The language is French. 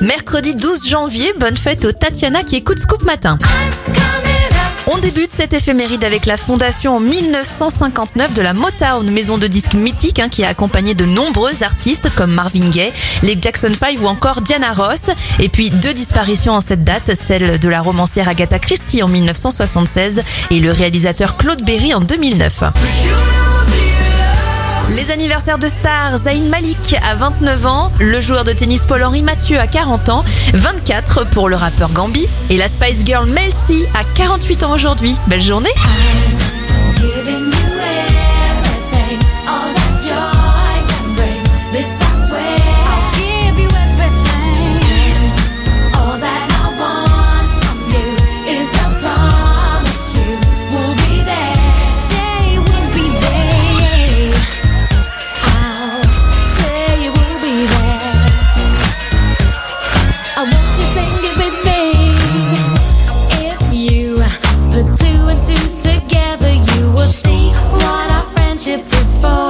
Mercredi 12 janvier, bonne fête aux Tatiana qui écoute Scoop Matin. On débute cette éphéméride avec la fondation en 1959 de la Motown, maison de disques mythique hein, qui a accompagné de nombreux artistes comme Marvin Gaye, les Jackson 5 ou encore Diana Ross. Et puis deux disparitions en cette date, celle de la romancière Agatha Christie en 1976 et le réalisateur Claude Berry en 2009. Les anniversaires de stars, Zayn Malik à 29 ans, le joueur de tennis Paul-Henri Mathieu à 40 ans, 24 pour le rappeur Gambi et la Spice Girl Mel C à 48 ans aujourd'hui. Belle journée phone.